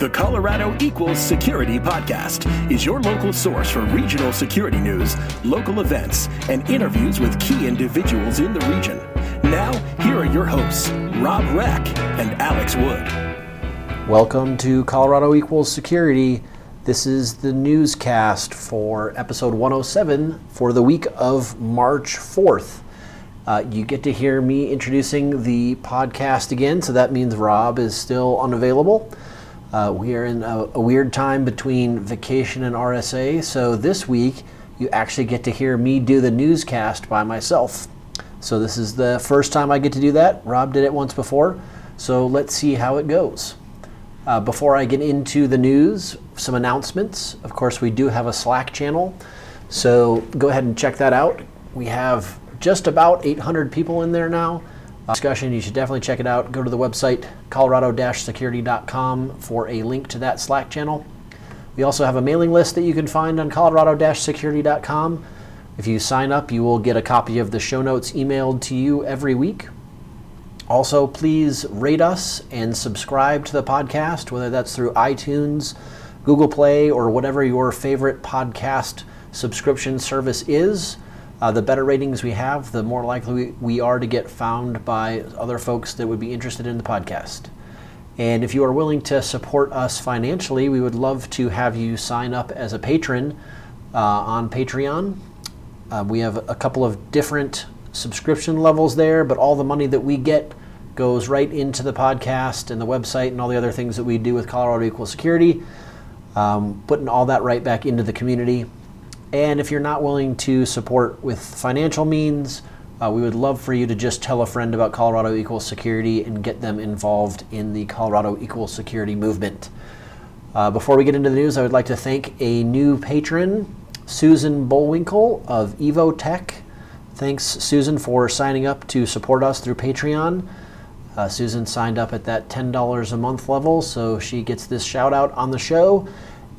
The Colorado Equals Security Podcast is your local source for regional security news, local events, and interviews with key individuals in the region. Now, here are your hosts, Rob Reck and Alex Wood. Welcome to Colorado Equals Security. This is the newscast for episode 107 for the week of March 4th. Uh, you get to hear me introducing the podcast again, so that means Rob is still unavailable. Uh, we are in a, a, weird time between vacation and RSA, so this week you actually get to hear me do the newscast by myself. So this is the first time I get to do that. Rob did it once before, so let's see how it goes. Uh, before I get into the news, some announcements. Of course, we do have a Slack channel, so go ahead and check that out. We have just about 800 people in there now discussion, you should definitely check it out. Go to the website colorado-security.com for a link to that Slack channel. We also have a mailing list that you can find on colorado-security.com. If you sign up, you will get a copy of the show notes emailed to you every week. Also, please rate us and subscribe to the podcast, whether that's through iTunes, Google Play, or whatever your favorite podcast subscription service is. Uh, the better ratings we have, the more likely we are to get found by other folks that would be interested in the podcast. And if you are willing to support us financially, we would love to have you sign up as a patron uh, on Patreon. Uh, we have a couple of different subscription levels there, but all the money that we get goes right into the podcast and the website and all the other things that we do with Colorado Equal Security, um, putting all that right back into the community. And if you're not willing to support with financial means, uh, we would love for you to just tell a friend about Colorado Equal Security and get them involved in the Colorado Equal Security movement. Uh, before we get into the news, I would like to thank a new patron, Susan Bullwinkle of EvoTech. Thanks, Susan, for signing up to support us through Patreon. Uh, Susan signed up at that $10 a month level, so she gets this shout out on the show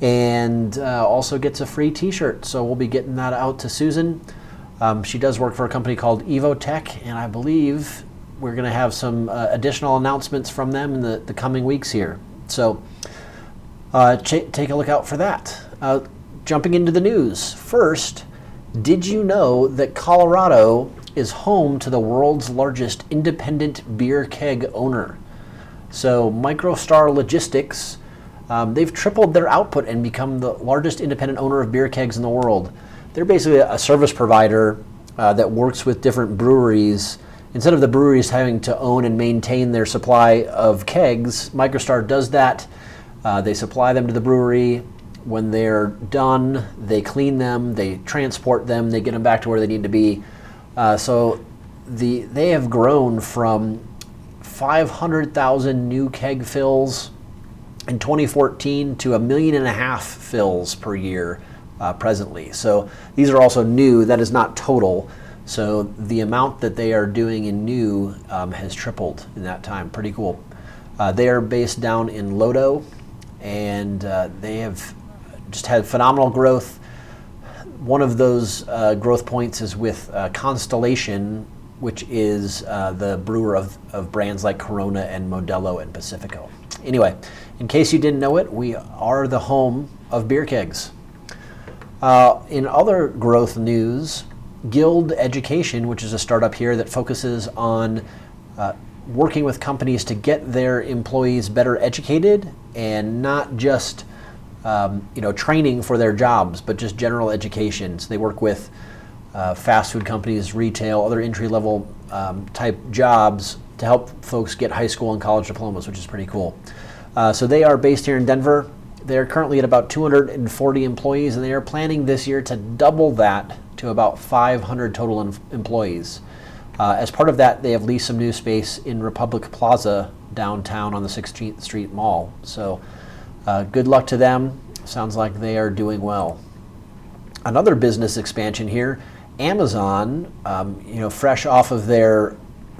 and uh, also gets a free T-shirt. So we'll be getting that out to Susan. Um, she does work for a company called EvoTech, and I believe we're going to have some uh, additional announcements from them in the, the coming weeks here. So uh, ch- take a look out for that. Uh, jumping into the news first, did you know that Colorado is home to the world's largest independent beer keg owner? So Microstar Logistics um, they've tripled their output and become the largest independent owner of beer kegs in the world. They're basically a service provider uh, that works with different breweries. Instead of the breweries having to own and maintain their supply of kegs, Microstar does that. Uh, they supply them to the brewery. When they're done, they clean them, they transport them, they get them back to where they need to be. Uh, so the they have grown from 500,000 new keg fills in 2014 to a million and a half fills per year uh, presently. So these are also new. That is not total. So the amount that they are doing in new um, has tripled in that time. Pretty cool. Uh, they are based down in Lodo, and uh, they have just had phenomenal growth. One of those uh, growth points is with uh, Constellation, which is uh, the brewer of, of brands like Corona and Modelo and Pacifico. Anyway, in case you didn't know it, we are the home of beer kegs. Uh, in other growth news, Guild Education, which is a startup here that focuses on uh, working with companies to get their employees better educated and not just um, you know training for their jobs, but just general education. So they work with uh, fast food companies, retail, other entry level um, type jobs to help folks get high school and college diplomas, which is pretty cool. Uh, so they are based here in Denver. They're currently at about 240 employees, and they are planning this year to double that to about 500 total em- employees. Uh, as part of that, they have leased some new space in Republic Plaza downtown on the 16th Street Mall. So, uh, good luck to them. Sounds like they are doing well. Another business expansion here, Amazon. Um, you know, fresh off of their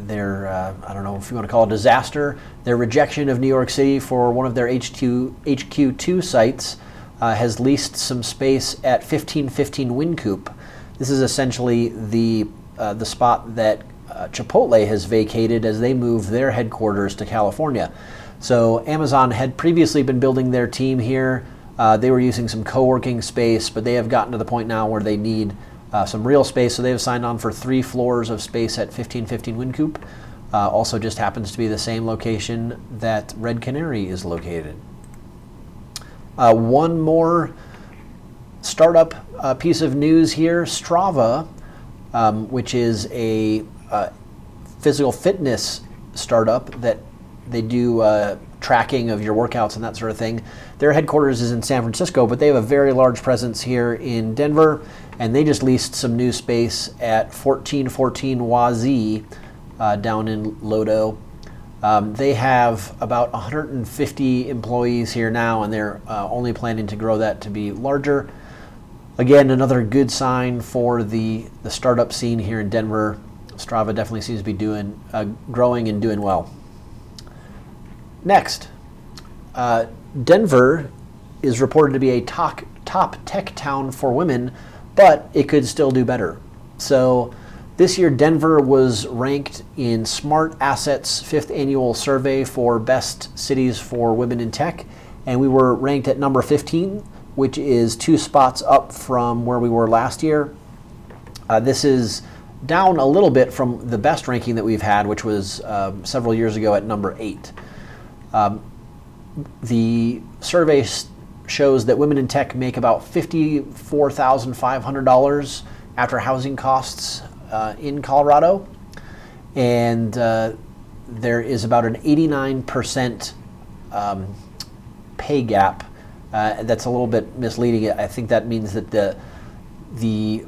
their uh, I don't know if you want to call it disaster, their rejection of New York City for one of their HQ HQ2 sites uh, has leased some space at 1515 Wynkoop. This is essentially the uh, the spot that uh, Chipotle has vacated as they move their headquarters to California. So Amazon had previously been building their team here. Uh, they were using some co-working space, but they have gotten to the point now where they need uh, some real space. So they have signed on for three floors of space at 1515 Wynkoop. Uh, also, just happens to be the same location that Red Canary is located. Uh, one more startup uh, piece of news here Strava, um, which is a uh, physical fitness startup that they do uh, tracking of your workouts and that sort of thing. Their headquarters is in San Francisco, but they have a very large presence here in Denver, and they just leased some new space at 1414 Wazee uh, down in Lodo. Um, they have about 150 employees here now, and they're uh, only planning to grow that to be larger. Again, another good sign for the, the startup scene here in Denver. Strava definitely seems to be doing uh, growing and doing well. Next, uh, Denver is reported to be a top, top tech town for women, but it could still do better. So this year, Denver was ranked in Smart Assets' fifth annual survey for best cities for women in tech, and we were ranked at number 15, which is two spots up from where we were last year. Uh, this is down a little bit from the best ranking that we've had, which was uh, several years ago at number eight. Um, the survey shows that women in tech make about $54,500 after housing costs uh, in Colorado, and uh, there is about an 89% um, pay gap. Uh, that's a little bit misleading. I think that means that the the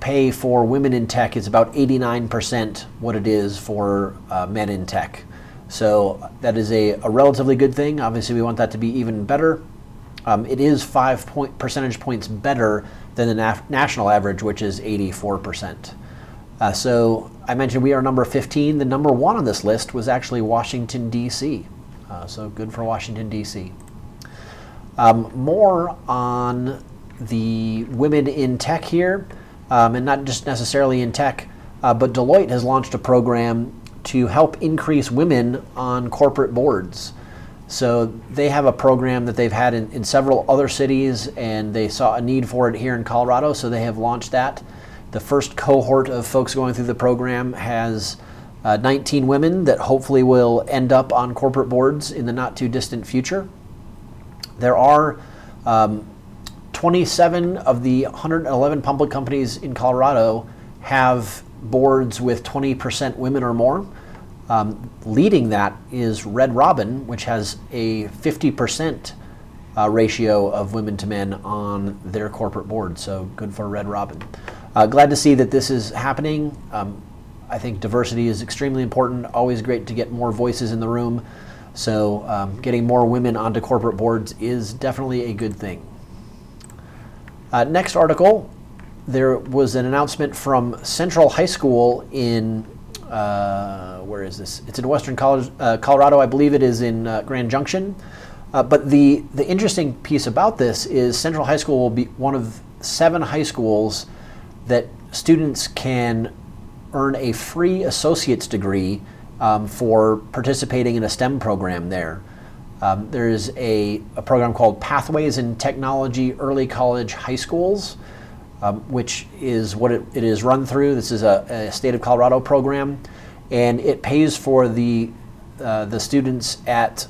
pay for women in tech is about 89% what it is for uh, men in tech. So that is a, a, relatively good thing. Obviously, we want that to be even better. Um, it is five point percentage points better than the naf- national average, which is 84%. Uh, so I mentioned we are number 15. The number one on this list was actually Washington, D.C. Uh, so good for Washington, D.C. Um, more on the women in tech here, um, and not just necessarily in tech, uh, but Deloitte has launched a program to help increase women on corporate boards. So they have a program that they've had in, in several other cities, and they saw a need for it here in Colorado, so they have launched that. The first cohort of folks going through the program has uh, 19 women that hopefully will end up on corporate boards in the not too distant future. There are um, 27 of the 111 public companies in Colorado have boards with 20% women or more. Um, leading that is Red Robin, which has a 50% uh, ratio of women to men on their corporate board. So good for Red Robin. Uh, glad to see that this is happening. Um, I think diversity is extremely important. Always great to get more voices in the room. So, um, getting more women onto corporate boards is definitely a good thing. Uh, next article there was an announcement from Central High School in, uh, where is this? It's in Western uh, Colorado. I believe it is in uh, Grand Junction. Uh, but the, the interesting piece about this is Central High School will be one of seven high schools that students can earn a free associate's degree um, for participating in a STEM program there. Um, there is a, a, program called Pathways in Technology Early College High Schools, um, which is what it, it is run through. This is a, a, state of Colorado program, and it pays for the, uh, the students at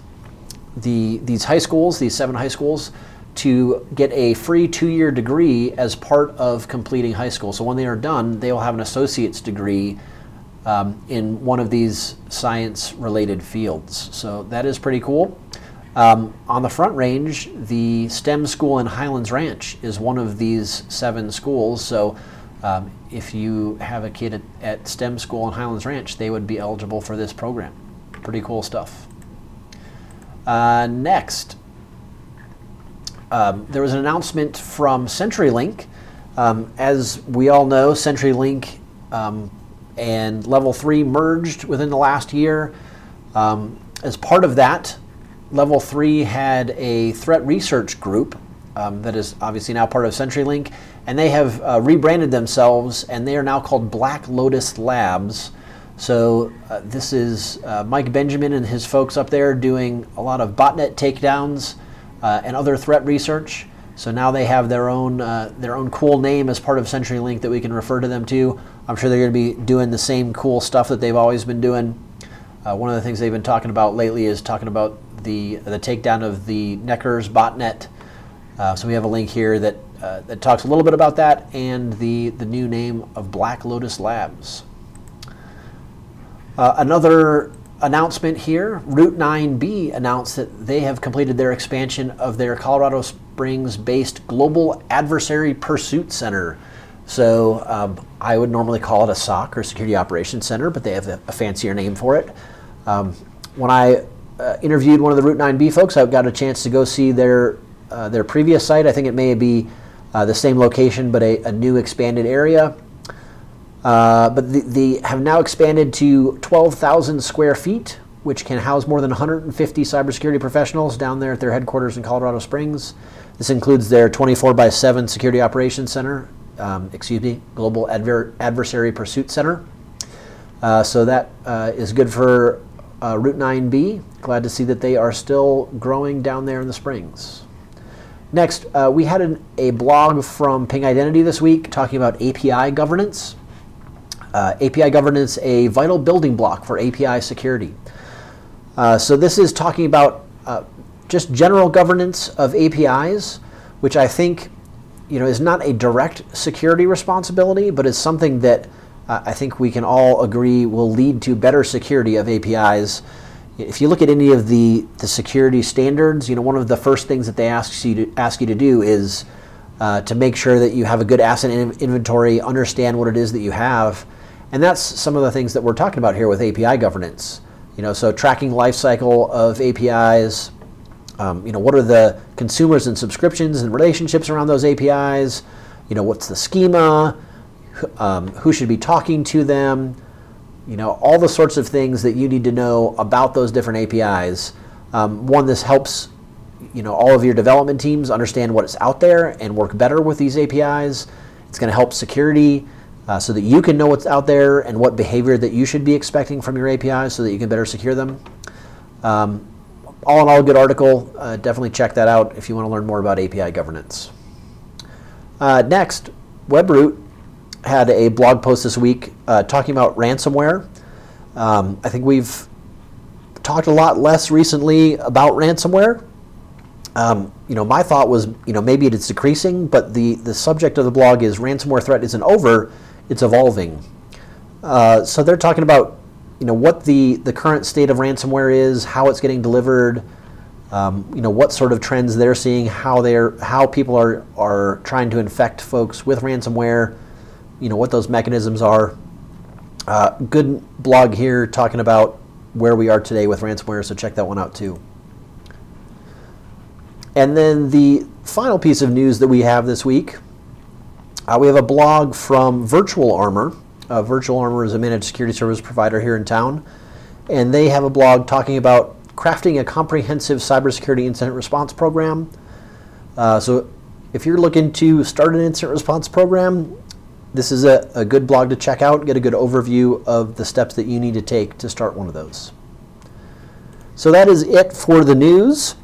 the, these high schools, these seven high schools, to get a free two year degree as part of completing high school. So when they are done, they will have an associate's degree um, in one of these science related fields. So that is pretty cool. Um, on the Front Range, the STEM school in Highlands Ranch is one of these seven schools. So um, if you have a kid at, at STEM school in Highlands Ranch, they would be eligible for this program. Pretty cool stuff. Uh, next, um, there was an announcement from CenturyLink. Um, as we all know, CenturyLink um, and Level 3 merged within the last year. Um, as part of that, Level 3 had a threat research group um, that is obviously now part of CenturyLink, and they have uh, rebranded themselves, and they are now called Black Lotus Labs. So uh, this is uh, Mike Benjamin and his folks up there doing a lot of botnet takedowns uh, and other threat research. So now they have their own uh, their own cool name as part of CenturyLink that we can refer to them to. I'm sure they're going to be doing the same cool stuff that they've always been doing. Uh, one of the things they've been talking about lately is talking about the the takedown of the Necurs botnet. Uh, so we have a link here that uh, that talks a little bit about that and the the new name of Black Lotus Labs. Uh, another announcement here root9B announced that they have completed their expansion of their Colorado Springs based Global Adversary Pursuit Center. So um, I would normally call it a SOC or Security Operations Center, but they have a, a fancier name for it. Um, when I uh, interviewed one of the root9B folks, I got a chance to go see their uh, their previous site. I think it may be uh, the same location, but a, a new expanded area. Uh, but they have now expanded to 12,000 square feet, which can house more than 150 cybersecurity professionals down there at their headquarters in Colorado Springs. This includes their 24 by 7 Security Operations Center, um, excuse me, Global Adver- Adversary Pursuit Center. Uh, so that uh, is good for uh, root9B. Glad to see that they are still growing down there in the Springs. Next, uh, we had an, a blog from Ping Identity this week talking about API governance. Uh, API governance, a vital building block for API security. Uh, so this is talking about uh, just general governance of APIs, which I think you know is not a direct security responsibility, but is something that uh, I think we can all agree will lead to better security of APIs. If you look at any of the, the security standards, you know one of the first things that they ask you to ask you to do is uh, to make sure that you have a good asset in inventory, understand what it is that you have, and that's some of the things that we're talking about here with API governance. You know, so tracking lifecycle of APIs. Um, you know, what are the consumers and subscriptions and relationships around those APIs? You know, what's the schema? Um, who should be talking to them? You know, all the sorts of things that you need to know about those different APIs. Um, one, this helps you know all of your development teams understand what is out there and work better with these APIs. It's going to help security uh, so that you can know what's out there and what behavior that you should be expecting from your APIs so that you can better secure them. Um, all in all, good article. Uh, definitely check that out if you want to learn more about API governance. Uh, next, WebRoot had a blog post this week uh, talking about ransomware. Um, I think we've talked a lot less recently about ransomware. Um, you know, my thought was, you know, maybe it's decreasing, but the, the subject of the blog is ransomware threat isn't over it's evolving. Uh, so they're talking about you know what the, the current state of ransomware is, how it's getting delivered, um, you know what sort of trends they're seeing, how they're how people are are trying to infect folks with ransomware, you know what those mechanisms are. Uh, good blog here talking about where we are today with ransomware, so check that one out too. And then the final piece of news that we have this week uh, we have a blog from Virtual Armor. Uh, Virtual Armor is a managed security service provider here in town, and they have a blog talking about crafting a comprehensive cybersecurity incident response program. Uh, so, if you're looking to start an incident response program, this is a, a good blog to check out, get a good overview of the steps that you need to take to start one of those. So, that is it for the news.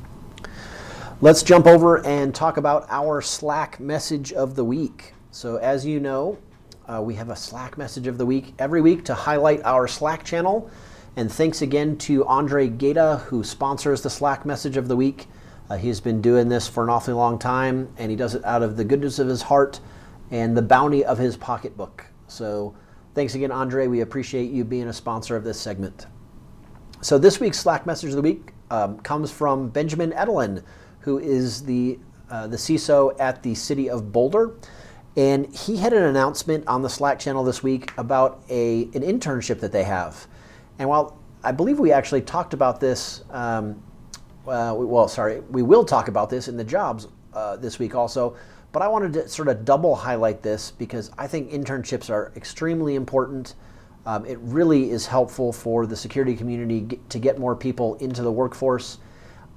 Let's jump over and talk about our Slack message of the week. So, as you know, uh, we have a Slack message of the week every week to highlight our Slack channel. And thanks again to Andre Gata, who sponsors the Slack message of the week. Uh, he's been doing this for an awfully long time, and he does it out of the goodness of his heart and the bounty of his pocketbook. So, thanks again, Andre. We appreciate you being a sponsor of this segment. So, this week's Slack message of the week um, comes from Benjamin Edelin, who is the, uh, the CISO at the city of Boulder. And he had an announcement on the Slack channel this week about a, an internship that they have. And while I believe we actually talked about this, um, uh, well, sorry, we will talk about this in the jobs uh, this week also. But I wanted to sort of double highlight this because I think internships are extremely important. Um, it really is helpful for the security community to get more people into the workforce.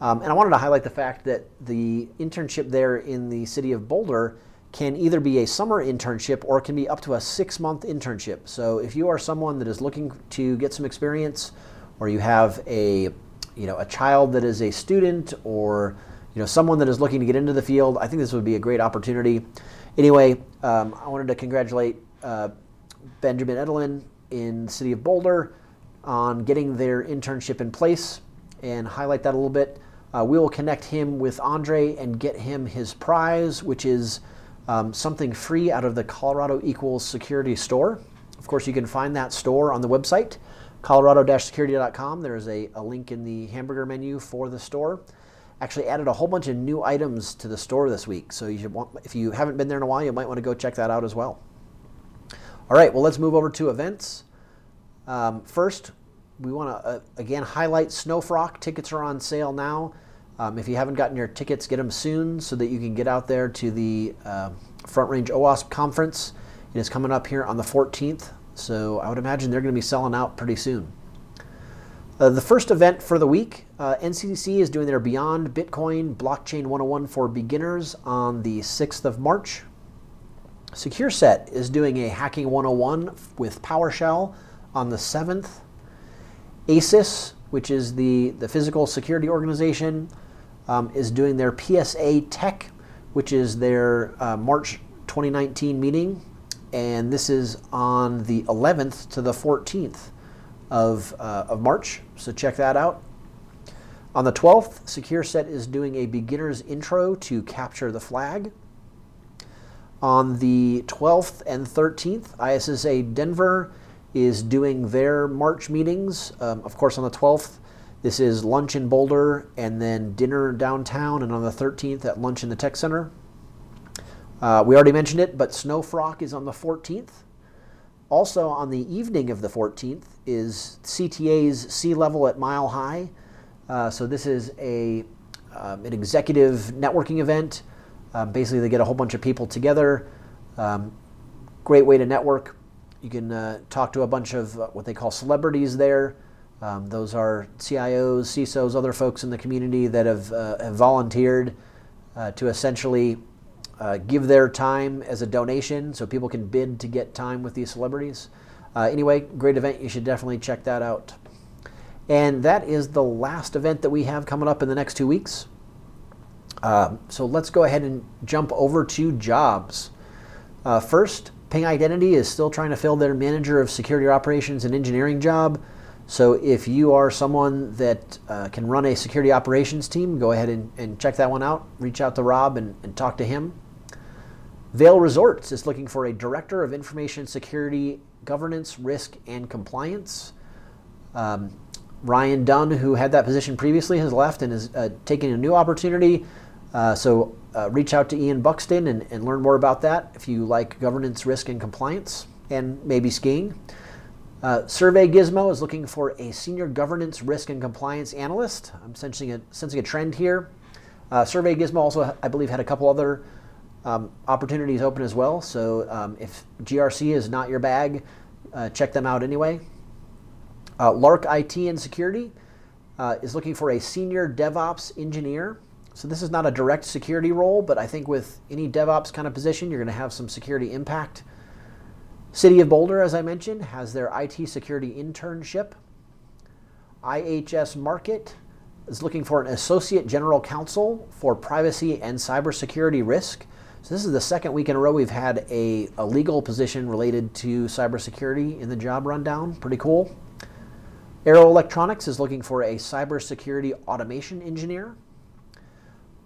Um, and I wanted to highlight the fact that the internship there in the city of Boulder can either be a summer internship or it can be up to a six month internship. So if you are someone that is looking to get some experience, or you have a you know a child that is a student, or you know someone that is looking to get into the field, I think this would be a great opportunity. Anyway, um, I wanted to congratulate uh, Benjamin Edelin in the city of Boulder on getting their internship in place and highlight that a little bit. Uh, we will connect him with Andre and get him his prize, which is um, something free out of the Colorado Equals Security store. Of course, you can find that store on the website, colorado-security.com. There's a, a link in the hamburger menu for the store. Actually, added a whole bunch of new items to the store this week. So you should want, if you haven't been there in a while, you might want to go check that out as well. All right, well, let's move over to events. Um, first, we want to uh, again highlight SnowFROC. Tickets are on sale now. Um, if you haven't gotten your tickets, get them soon so that you can get out there to the uh, Front Range OWASP conference. It is coming up here on the 14th, so I would imagine they're going to be selling out pretty soon. Uh, the first event for the week, uh, NCDC is doing their Beyond Bitcoin Blockchain 101 for Beginners on the 6th of March. SecureSet is doing a Hacking 101 with PowerShell on the 7th. ASIS, which is the, the physical security organization, um, is doing their PSA Tech, which is their uh, March 2019 meeting, and this is on the 11th to the 14th of, uh, of March. So check that out. On the 12th, SecureSet is doing a beginner's intro to capture the flag. On the 12th and 13th, ISSA Denver is doing their March meetings. Um, of course, on the 12th, this is lunch in Boulder and then dinner downtown, and on the 13th at lunch in the Tech Center. Uh, we already mentioned it, but SnowFROC is on the 14th. Also, on the evening of the 14th is CTA's Sea Level at Mile High. Uh, so, this is a, um, an executive networking event. Um, basically, they get a whole bunch of people together. Um, great way to network. You can uh, talk to a bunch of uh, what they call celebrities there. Um, those are CIOs, CISOs, other folks in the community that have, uh, have volunteered uh, to essentially uh, give their time as a donation so people can bid to get time with these celebrities. Uh, anyway, great event. You should definitely check that out. And that is the last event that we have coming up in the next two weeks. Um, so let's go ahead and jump over to jobs. Uh, first, Ping Identity is still trying to fill their manager of security operations and engineering job. So if you are someone that uh, can run a security operations team, go ahead and, and check that one out. Reach out to Rob and, and talk to him. Vail Resorts is looking for a director of information security, governance, risk, and compliance. Um, Ryan Dunn, who had that position previously, has left and is uh, taking a new opportunity. Uh, so uh, reach out to Ian Buxton and, and learn more about that if you like governance, risk, and compliance, and maybe skiing. Uh, Survey Gizmo is looking for a senior governance, risk, and compliance analyst. I'm sensing a, sensing a trend here. Uh, Survey Gizmo also, I believe, had a couple other um, opportunities open as well. So um, if GRC is not your bag, uh, check them out anyway. Uh, Lark IT and Security uh, is looking for a senior DevOps engineer. So this is not a direct security role, but I think with any DevOps kind of position, you're going to have some security impact. City of Boulder, as I mentioned, has their IT security internship. IHS Markit is looking for an associate general counsel for privacy and cybersecurity risk. So this is the second week in a row we've had a, a legal position related to cybersecurity in the job rundown. Pretty cool. Arrow Electronics is looking for a cybersecurity automation engineer.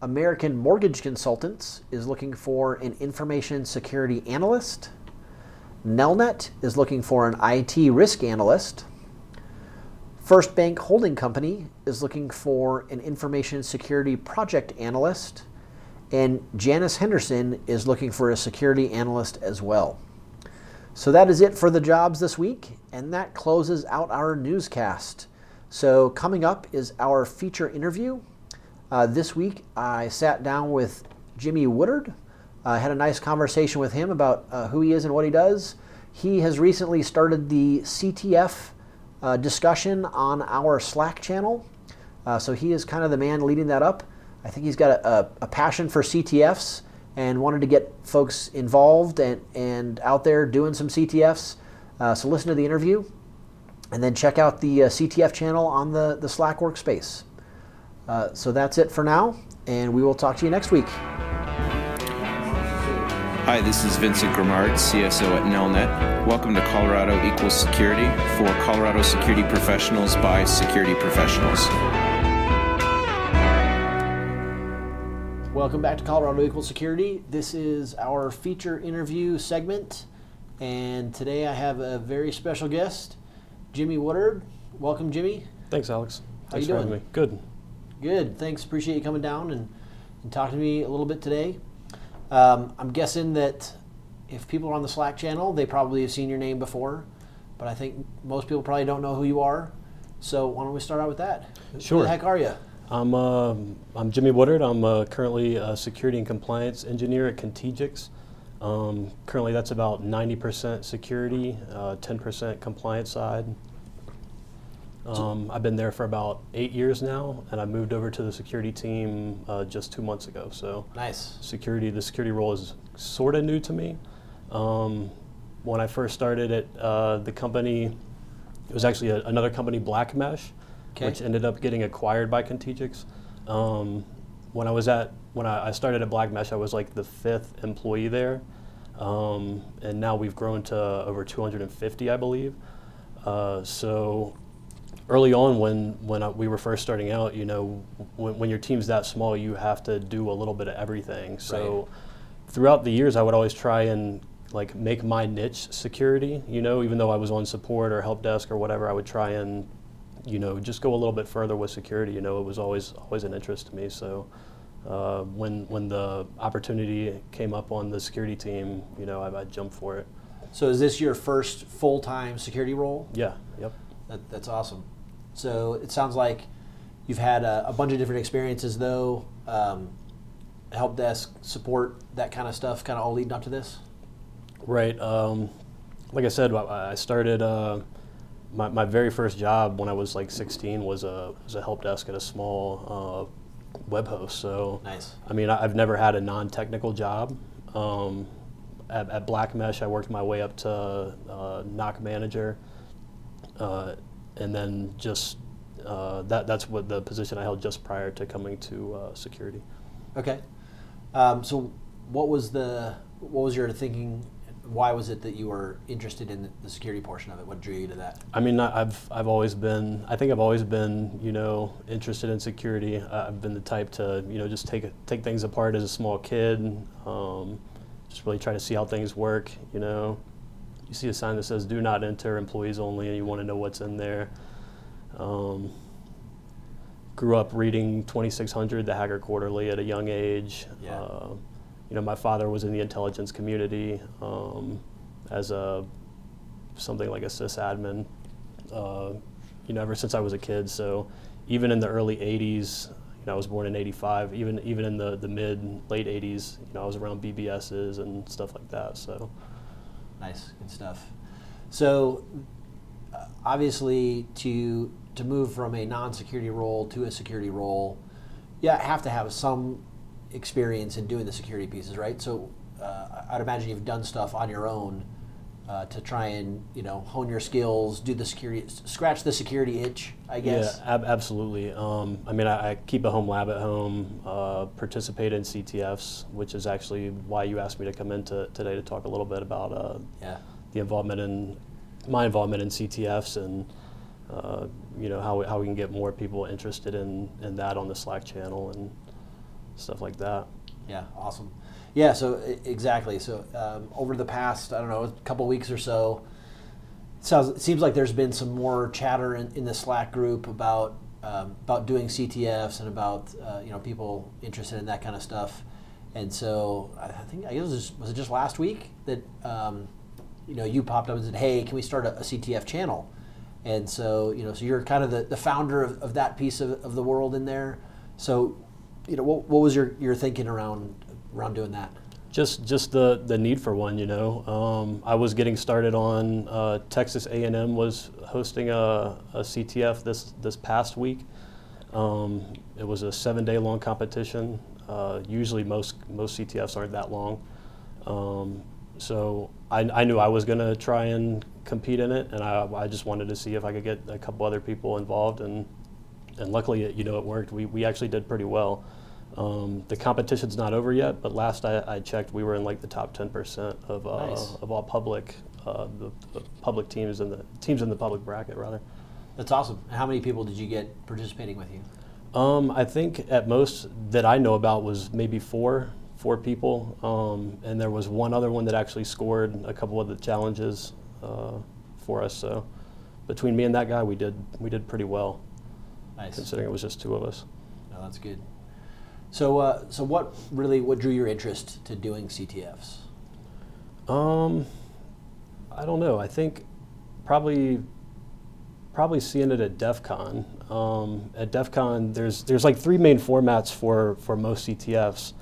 American Mortgage Consultants is looking for an information security analyst. Nelnet is looking for an IT risk analyst. First Bank Holding Company is looking for an information security project analyst. And Janus Henderson is looking for a security analyst as well. So that is it for the jobs this week, and that closes out our newscast. So, coming up is our feature interview. Uh, this week, I sat down with Jimmy Woodard I uh, had a nice conversation with him about uh, who he is and what he does. He has recently started the CTF uh, discussion on our Slack channel. Uh, so he is kind of the man leading that up. I think he's got a, a, a, passion for CTFs and wanted to get folks involved and, and out there doing some CTFs. Uh, so listen to the interview and then check out the uh, CTF channel on the, the Slack workspace. Uh, so that's it for now, and we will talk to you next week. Hi, this is Vincent Grimard, CSO at Nelnet. Welcome to Colorado Equals Security for Colorado security professionals by security professionals. Welcome back to Colorado Equal Security. This is our feature interview segment, and today I have a very special guest, Jimmy Woodard. Welcome, Jimmy. Thanks, Alex. How Thanks you for doing? having me. Good. Good. Thanks. Appreciate you coming down and, and talking to me a little bit today. Um, I'm guessing that if people are on the Slack channel, they probably have seen your name before, but I think most people probably don't know who you are. So why don't we start out with that? Sure. Who the heck are you? I'm um I'm Jimmy Woodard. I'm uh, currently a security and compliance engineer at Contegix. Um, currently, that's about 90% security, uh, 10% compliance side. Um, I've been there for about eight years now, and I moved over to the security team uh, just two months ago. So Nice. security, the security role is sort of new to me. Um, when I first started at uh, the company, it was actually a, another company, Black Mesh, Okay. which ended up getting acquired by Contegix. Um, when I was at when I, I started at Black Mesh, I was like the fifth employee there, um, and now we've grown to over 250, I believe. Uh, so early on when when I, we were first starting out, you know, when, when your team's that small, you have to do a little bit of everything. So throughout the years, I would always try and like make my niche security. You know, even though I was on support or help desk or whatever, I would try and you know just go a little bit further with security. You know, it was always always an interest to me. So. Uh, when when the opportunity came up on the security team, you know, I, I jumped for it. So is this your first full-time security role? Yeah. Yep. That, that's awesome. So it sounds like you've had a, a bunch of different experiences, though. Um, help desk support, that kind of stuff, kind of all leading up to this. Right. Um, like I said, I I started uh, my, my very first job when I was like 16 was a was a help desk at a small uh, web host. So Nice. I mean, I- I've never had a non-technical job. Um, at, at Black Mesh, I worked my way up to uh, NOC manager, uh, and then just uh, that that's what the position I held just prior to coming to uh, security. Okay. Um, so what was the what was your thinking? Why was it that you were interested in the security portion of it? What drew you to that? I mean, I've I've always been. I think I've always been, you know, interested in security. I've been the type to, you know, just take take things apart as a small kid. Um, just really try to see how things work. You know, you see a sign that says "Do not enter, employees only," and you want to know what's in there. Um, grew up reading 2600, the Hacker Quarterly, at a young age. Yeah. Uh, you know, my father was in the intelligence community um, as a something like a sysadmin. Uh, you know, ever since I was a kid. So even in the early '80s, you know, I was born in '85. Even even in the the mid late '80s, you know, I was around BBSs and stuff like that. So Nice, good stuff. So uh, obviously, to to move from a non-security role to a security role, yeah, have to have some experience in doing the security pieces, right? So uh, I'd imagine you've done stuff on your own uh, to try and you know hone your skills, do the security, scratch the security itch, I guess. Yeah, ab- absolutely. Um, I mean, I, I keep a home lab at home, uh, participate in CTFs, which is actually why you asked me to come in to, today to talk a little bit about uh, Yeah. the involvement in my involvement in CTFs and uh, you know how we, how we can get more people interested in, in that on the Slack channel and stuff like that. Yeah, awesome. Yeah, so exactly. So um, over the past, I don't know, a couple weeks or so, it sounds it seems like there's been some more chatter in, in the Slack group about um, about doing CTFs and about uh, you know people interested in that kind of stuff. And so I I think I guess it was, was it just last week that um, you know you popped up and said, "Hey, can we start a, a CTF channel?" And so you know, so you're kind of the, the founder of, of that piece of, of the world in there. So you know, what, what was your, your thinking around around doing that? Just just the, the need for one, you know. Um, I was getting started on uh, Texas A&M was hosting a, a CTF this this past week. Um, it was a seven day long competition. Uh, usually, most most CTFs aren't that long. Um, so I, I knew I was going to try and compete in it, and I, I just wanted to see if I could get a couple other people involved, and and luckily, it, you know, it worked. We we actually did pretty well. Um, the competition's not over yet, but last I, I, checked, we were in like the top 10% of, uh, nice. of all public uh, the, the, public teams and the teams in the public bracket rather. That's awesome. How many people did you get participating with you? Um, I think at most that I know about was maybe four, four people, um, and there was one other one that actually scored a couple of the challenges uh, for us. So between me and that guy, we did we did pretty well. Nice. Considering it was just two of us. No, that's good. So, uh, so what really what drew your interest to doing CTFs? Um, I don't know. I think probably probably seeing it at DEF CON. Um, at DEF CON, there's there's like three main formats for for most CTFs.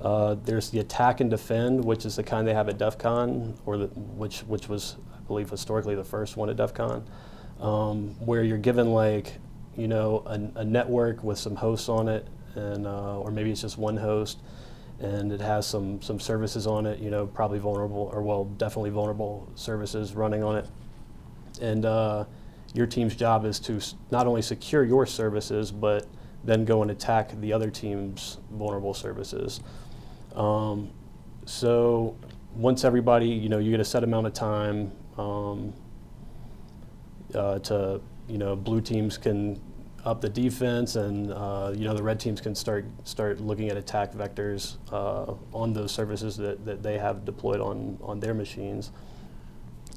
Uh, there's the attack and defend, which is the kind they have at DEF CON, or the, which which was I believe historically the first one at DEF CON, um, where you're given like you know a, a, network with some hosts on it, and uh, or maybe it's just one host and it has some some services on it. You know, probably vulnerable or well, definitely vulnerable services running on it. And uh, your team's job is to not only secure your services, but then go and attack the other team's vulnerable services. Um, so once everybody, you know, you get a set amount of time um, uh, to, you know, blue teams can up the defense, and uh, you know the red teams can start start looking at attack vectors uh, on those services that, that they have deployed on on their machines.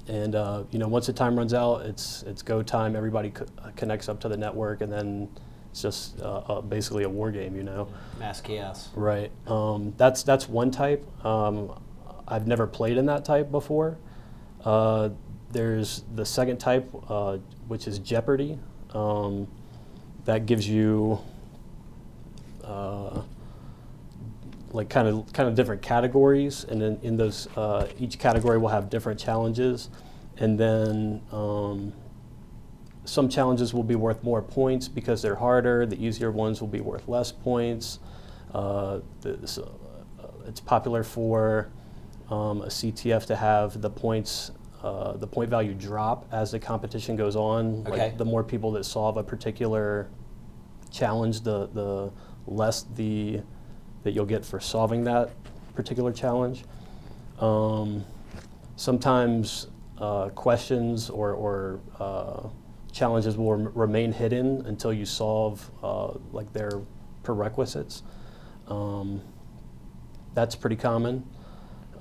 And uh, you know once the time runs out, it's it's go time. Everybody co- connects up to the network, and then it's just uh, basically a war game. You know, mass chaos. Right. Um, that's that's one type. Um, I've never played in that type before. There's the second type, uh, which is Jeopardy. Um, that gives you uh, like kind of kind of different categories, and then in those uh, each category will have different challenges, and then um, some challenges will be worth more points because they're harder. The easier ones will be worth less points. Uh, this, uh, it's popular for um, a CTF to have the points uh, the point value drop as the competition goes on. Okay. Like the more people that solve a particular challenge, the the less the that you'll get for solving that particular challenge. Um, sometimes uh, questions or, or uh, challenges will rem- remain hidden until you solve uh, like their prerequisites. Um, that's pretty common,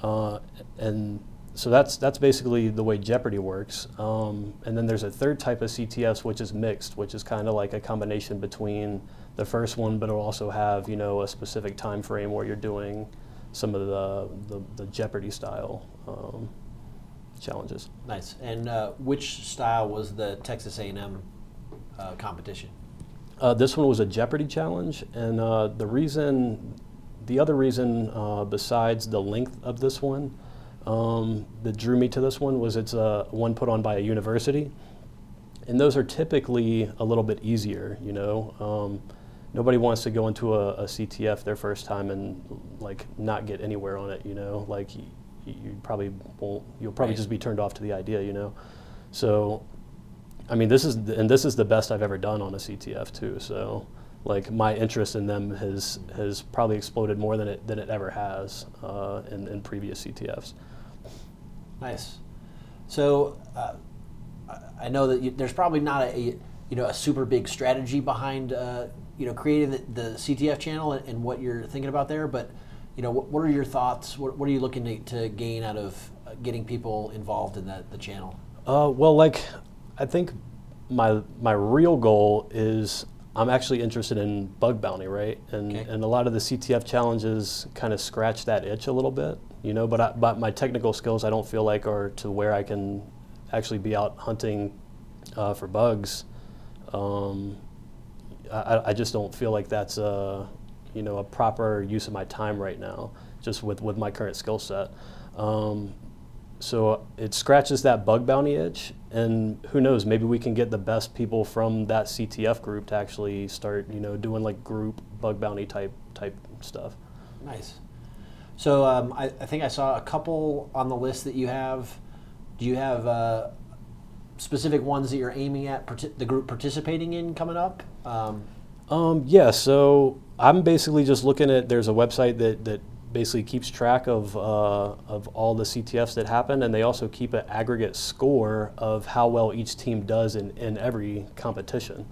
uh, and so that's that's basically the way Jeopardy works. Um, and then there's a third type of CTFs which is mixed, which is kind of like a combination between the first one, but it'll also have you know a specific time frame where you're doing some of the the, the Jeopardy style um, challenges. Nice. And uh, which style was the Texas A&M uh, competition? Uh, this one was a Jeopardy challenge, and uh, the reason, the other reason uh, besides the length of this one um, that drew me to this one was it's a one put on by a university, and those are typically a little bit easier. You know, um, nobody wants to go into a, a, CTF their first time and like not get anywhere on it. You know, like you, you probably won't. You'll probably right. just be turned off to the idea. You know, so I mean, this is the, and this is the best I've ever done on a CTF too. So like my interest in them has has probably exploded more than it than it ever has uh, in, in previous CTFs. Nice. So uh, I know that you, there's probably not a, you know a super big strategy behind uh, you know creating the, the CTF channel and, and, what you're thinking about there, but you know what, what are your thoughts? What, what, are you looking to, to gain out of uh, getting people involved in that the channel? Uh, well, like I think my my real goal is I'm actually interested in bug bounty, right? And okay. and a lot of the CTF challenges kind of scratch that itch a little bit you know. But I, but my technical skills, I don't feel like are to where I can actually be out hunting uh, for bugs. Um, I, I just don't feel like that's a you know a proper use of my time right now, just with with my current skill set. Um, so it scratches that bug bounty itch, and who knows? Maybe we can get the best people from that CTF group to actually start, you know, doing like group bug bounty type type stuff. Nice. So um, I, I think I saw a couple on the list that you have. Do you have uh, specific ones that you're aiming at the group participating in coming up? Um, Um, yeah, so I'm basically just looking at. There's a website that that basically keeps track of uh, of all the CTFs that happen, and they also keep an aggregate score of how well each team does in in every competition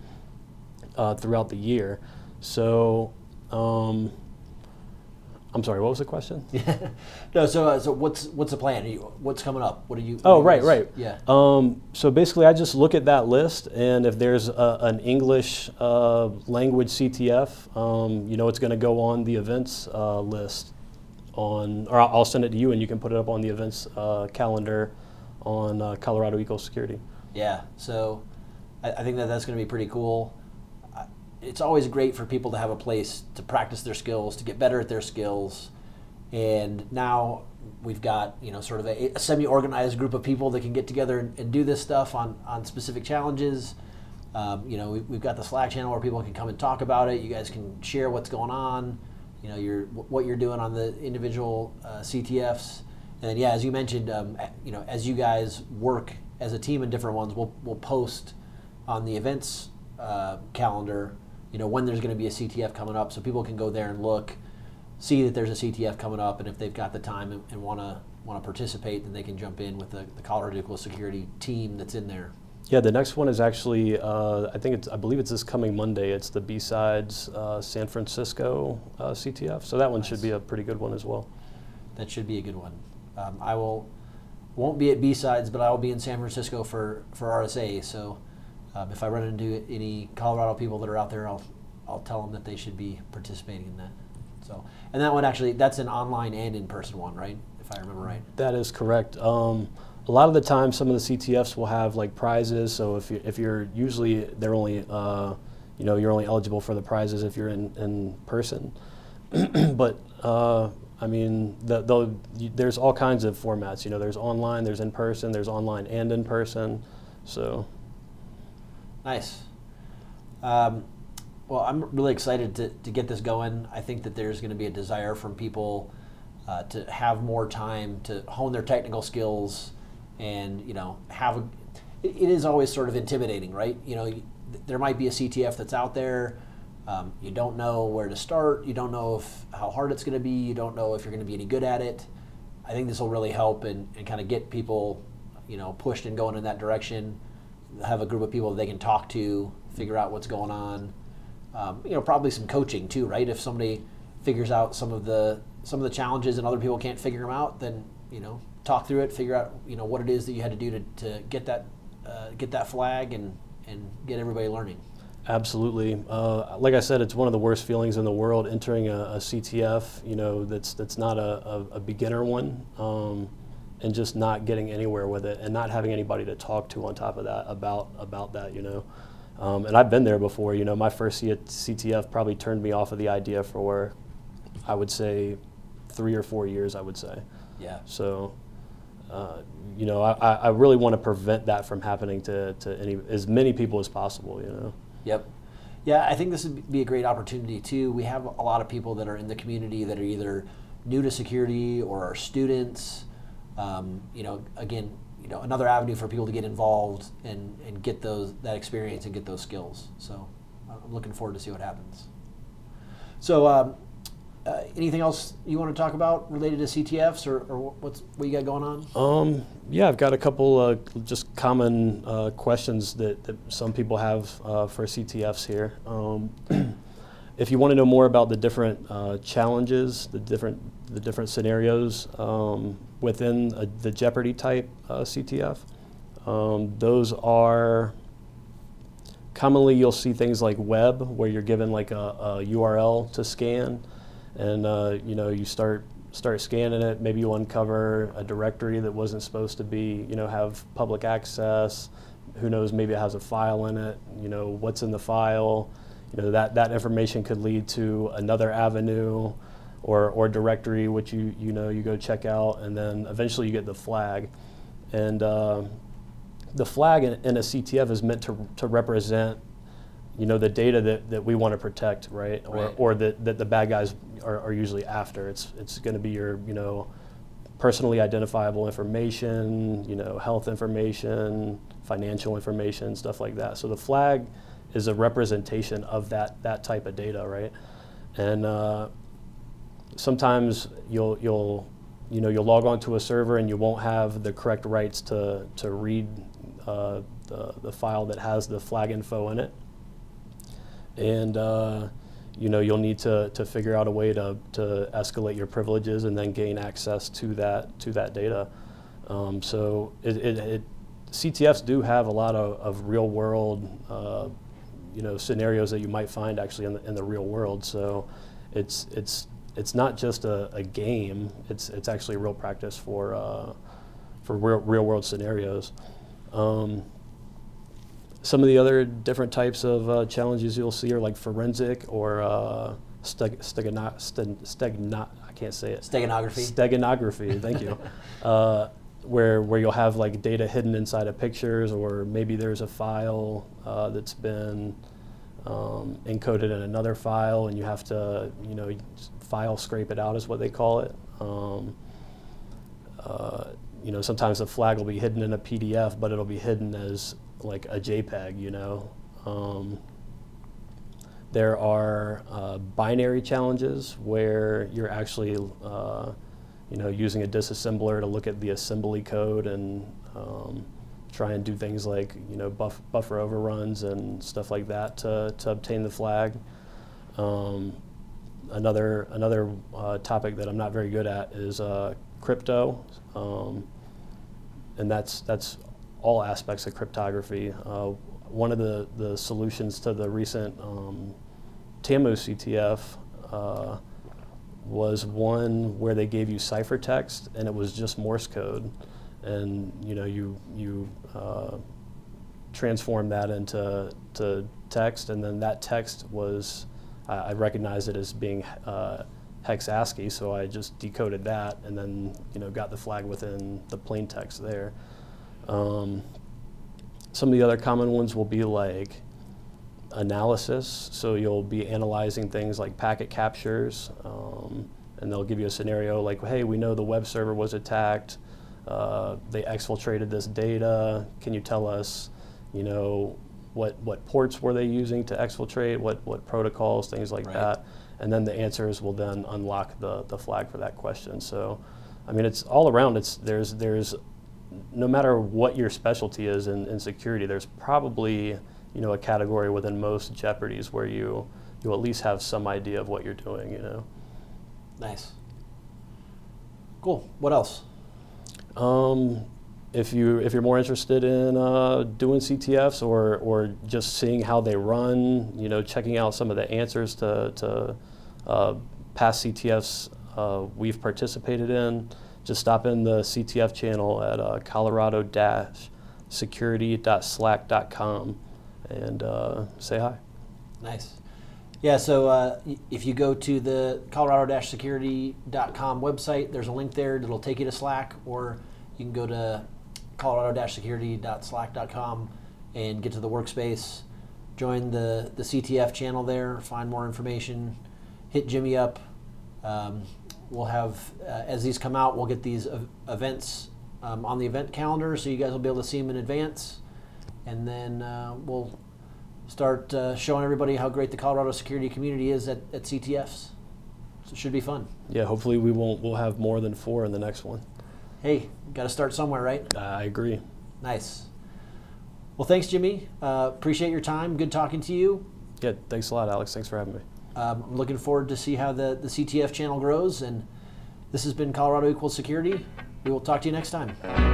uh, throughout the year. So. Um, I'm sorry. What was the question? Yeah. no, so uh, so what's what's the plan? Are you, what's coming up? What are you? what Oh, are you right, right. Yeah. Um, so basically, I just look at that list, and if there's a, an English uh, language CTF, um, you know, it's going to go on the events uh, list. On, or I'll I'll send it to you, and you can put it up on the events uh, calendar on uh, Colorado Equals Security. Yeah, so I, I think that that's going to be pretty cool. It's always great for people to have a place to practice their skills, to get better at their skills, and now we've got you know sort of a, a semi-organized group of people that can get together and, and do this stuff on on specific challenges. Um, you know, we, we've got the Slack channel where people can come and talk about it. You guys can share what's going on. You know, your what you're doing on the individual uh, CTFs. And then, yeah, as you mentioned, um, you know, as you guys work as a team in different ones, we'll, we'll post on the events uh, calendar, you know, when there's going to be a CTF coming up, so people can go there and look, see that there's a CTF coming up, and if they've got the time and, and want to want to participate, then they can jump in with the, the Colorado Equal Security team that's in there. Yeah, the next one is actually, uh, I think it's, I believe it's this coming Monday. It's the B-Sides uh, San Francisco uh, CTF. So that one should be a pretty good one as well. That should be a good one. Um, I will won't be at B sides, but I will be in San Francisco for for RSA. So um, if I run into any Colorado people that are out there, I'll I'll tell them that they should be participating in that. So and that one actually that's an online and in person one, right? If I remember right. That is correct. Um, a lot of the time, some of the CTFs will have like prizes. So if you if you're usually they're only uh, you know you're only eligible for the prizes if you're in in person. but uh, I mean, the, the, you, there's all kinds of formats. You know, there's online, there's in person, there's online and in person. So Nice. Um, well, I'm really excited to, to get this going. I think that there's going to be a desire from people uh, to have more time to hone their technical skills, and you know, have a. It, it is always sort of intimidating, right? You know, there might be a CTF that's out there. Um, you don't know where to start. You don't know if how hard it's going to be. You don't know if you're going to be any good at it. I think this will really help and, and kind of get people, you know, pushed and going in that direction. Have a group of people they can talk to, figure out what's going on. Um, you know, probably some coaching too, right? If somebody figures out some of the some of the challenges and other people can't figure them out, then you know, talk through it, figure out you know what it is that you had to do to, to get that uh, get that flag and and get everybody learning. Absolutely. Uh, like I said, it's one of the worst feelings in the world entering a, a CTF. You know, that's that's not a, a, a beginner one, um, and just not getting anywhere with it, and not having anybody to talk to on top of that about about that. You know, um, and I've been there before. You know, my first C- CTF probably turned me off of the idea for, I would say, three or four years. I would say. Yeah. So, uh, you know, I, I I really want to prevent that from happening to, to any as many people as possible. You know. Yep. Yeah, I think this would be a great opportunity too. We have a lot of people that are in the community that are either new to security or are students. Um, you know, again, you know, another avenue for people to get involved and, and get those that experience and get those skills. So, I'm looking forward to see what happens. So, um, uh, anything else you want to talk about related to CTFs or, or what's what you got going on? Um, yeah, I've got a couple uh, just common uh, questions that, that some people have uh, for CTFs here. Um, if you want to know more about the different uh, challenges, the different the different scenarios um, within a, the Jeopardy type uh, CTF, um, those are commonly you'll see things like web where you're given like a, a URL to scan, and uh, you know you start start scanning it. Maybe you uncover a directory that wasn't supposed to be you know have public access. Who knows? Maybe it has a file in it. You know what's in the file. You know that that information could lead to another avenue. Or, or directory, which you you know you go check out, and then eventually you get the flag, and uh, the flag in, in a CTF is meant to, to represent you know the data that, that we want to protect, right? Or, Right. or that, that the bad guys are, are usually after. It's it's going to be your you know personally identifiable information, you know health information, financial information, stuff like that. So the flag is a representation of that that type of data, right? And uh, sometimes you'll you'll you know you'll log onto a server and you won't have the correct rights to to read uh, the the file that has the flag info in it, and uh, you know you'll need to to figure out a way to to escalate your privileges and then gain access to that to that data. Um, so it, it, it CTFs do have a lot of, of real world uh, you know scenarios that you might find actually in the, in the real world. So it's it's it's not just a, a game. It's it's actually real practice for uh, for real, real world scenarios. Um, some of the other different types of uh, challenges you'll see are like forensic or uh, steg- stegno- I can't say it. Steganography. Steganography, thank you. Uh, where where you'll have like data hidden inside of pictures, or maybe there's a file uh, that's been um, encoded in another file, and you have to you know file scrape it out is what they call it. Um, uh, you know, sometimes the flag will be hidden in a PDF, but it'll be hidden as like a JPEG. You know. Um, there are uh, binary challenges where you're actually, uh, you know, using a disassembler to look at the assembly code and um, try and do things like, you know, buff, buffer overruns and stuff like that to, to obtain the flag. Um, another another uh, topic that I'm not very good at is uh, crypto, um, and that's that's all aspects of cryptography. Uh, one of the, the solutions to the recent um, TAMU CTF uh, was one where they gave you ciphertext and it was just Morse code, and you know you you uh, transform that into to text, and then that text was I I recognized it as being uh, hex ASCII, so I just decoded that, and then you know got the flag within the plain text there. Um, some of the other common ones will be like analysis. So you'll be analyzing things like packet captures, um, and they'll give you a scenario like, hey, we know the web server was attacked. Uh, they exfiltrated this data. Can you tell us, you know, what what ports were they using to exfiltrate? What what protocols, things like Right. that. And then the answers will then unlock the the flag for that question. So, I mean, it's all around. It's there's there's no matter what your specialty is in, in security, there's probably you know a category within most jeopardies where you you at least have some idea of what you're doing. You know. Nice. Cool. What else? Um, if you if you're more interested in uh, doing CTFs or or just seeing how they run, you know, checking out some of the answers to to uh, past CTFs uh, we've participated in, just stop in the CTF channel at uh, Colorado-security.slack.com and uh, say hi. Nice. Yeah, so uh, if you go to the colorado-security.com website, there's a link there that'll take you to Slack, or you can go to colorado-security.slack.com and get to the workspace, join the, the CTF channel there, find more information, hit Jimmy up. Um, we'll have, uh, as these come out, we'll get these ev- events um, on the event calendar, so you guys will be able to see them in advance. And then uh, we'll start uh, showing everybody how great the Colorado security community is at, at CTFs. So it should be fun. Yeah, hopefully we won't. We'll have more than four in the next one. Hey, got to start somewhere, right? I agree. Nice. Well, thanks, Jimmy. Uh, appreciate your time. Good talking to you. Yeah, thanks a lot, Alex. Thanks for having me. Um, I'm looking forward to see how the, the CTF channel grows. And this has been Colorado Equals Security. We will talk to you next time.